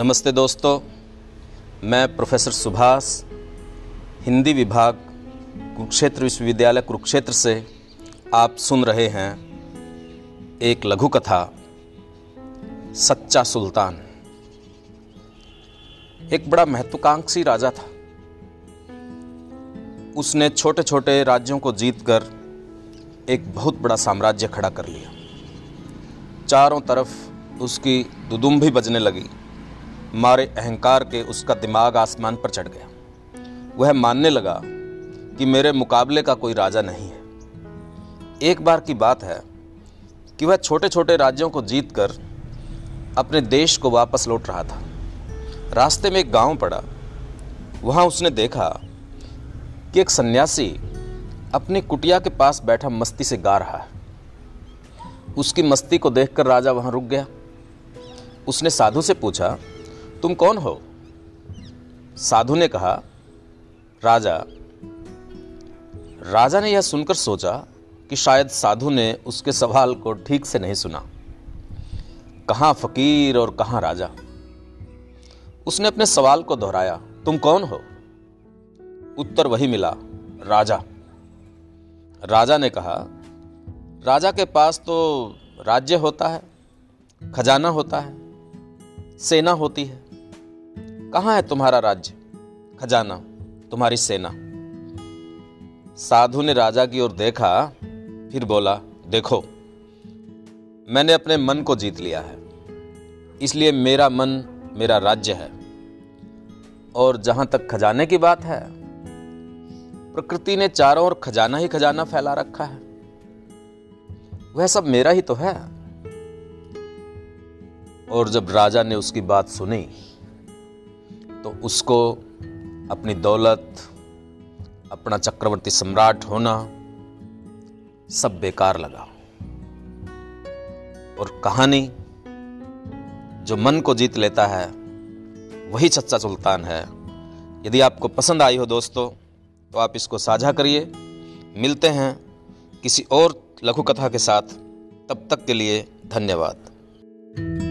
नमस्ते दोस्तों, मैं प्रोफेसर सुभाष, हिंदी विभाग, कुरुक्षेत्र विश्वविद्यालय कुरुक्षेत्र से आप सुन रहे हैं एक लघु कथा सच्चा सुल्तान। एक बड़ा महत्वाकांक्षी राजा था। उसने छोटे छोटे राज्यों को जीतकर एक बहुत बड़ा साम्राज्य खड़ा कर लिया। चारों तरफ़ उसकी दुदुम भी बजने लगी। मारे अहंकार के उसका दिमाग आसमान पर चढ़ गया। वह मानने लगा कि मेरे मुकाबले का कोई राजा नहीं है। एक बार की बात है कि वह छोटे छोटे राज्यों को जीत कर अपने देश को वापस लौट रहा था। रास्ते में एक गाँव पड़ा। वहाँ उसने देखा कि एक सन्यासी अपनी कुटिया के पास बैठा मस्ती से गा रहा है। उसकी मस्ती को देखकर राजा वहाँ रुक गया। उसने साधु से पूछा तुम कौन हो? साधु ने कहा, राजा। राजा ने यह सुनकर सोचा कि शायद साधु ने उसके सवाल को ठीक से नहीं सुना। कहाँ फकीर और कहाँ राजा? उसने अपने सवाल को दोहराया, तुम कौन हो? उत्तर वही मिला, राजा। राजा ने कहा, राजा के पास तो राज्य होता है, खजाना होता है, सेना होती है। कहाँ है तुम्हारा राज्य? खजाना, तुम्हारी सेना। साधु ने राजा की ओर देखा, फिर बोला, देखो, मैंने अपने मन को जीत लिया है। इसलिए मेरा मन मेरा राज्य है। और जहाँ तक खजाने की बात है, प्रकृति ने चारों ओर खजाना ही खजाना फैला रखा है। वह सब मेरा ही तो है। और जब राजा ने उसकी बात सुनी तो उसको अपनी दौलत, अपना चक्रवर्ती सम्राट होना सब बेकार लगा। और कहानी जो मन को जीत लेता है, वही सच्चा सुल्तान है। यदि आपको पसंद आई हो दोस्तों तो आप इसको साझा करिए। मिलते हैं किसी और लघु कथा के साथ। तब तक के लिए धन्यवाद।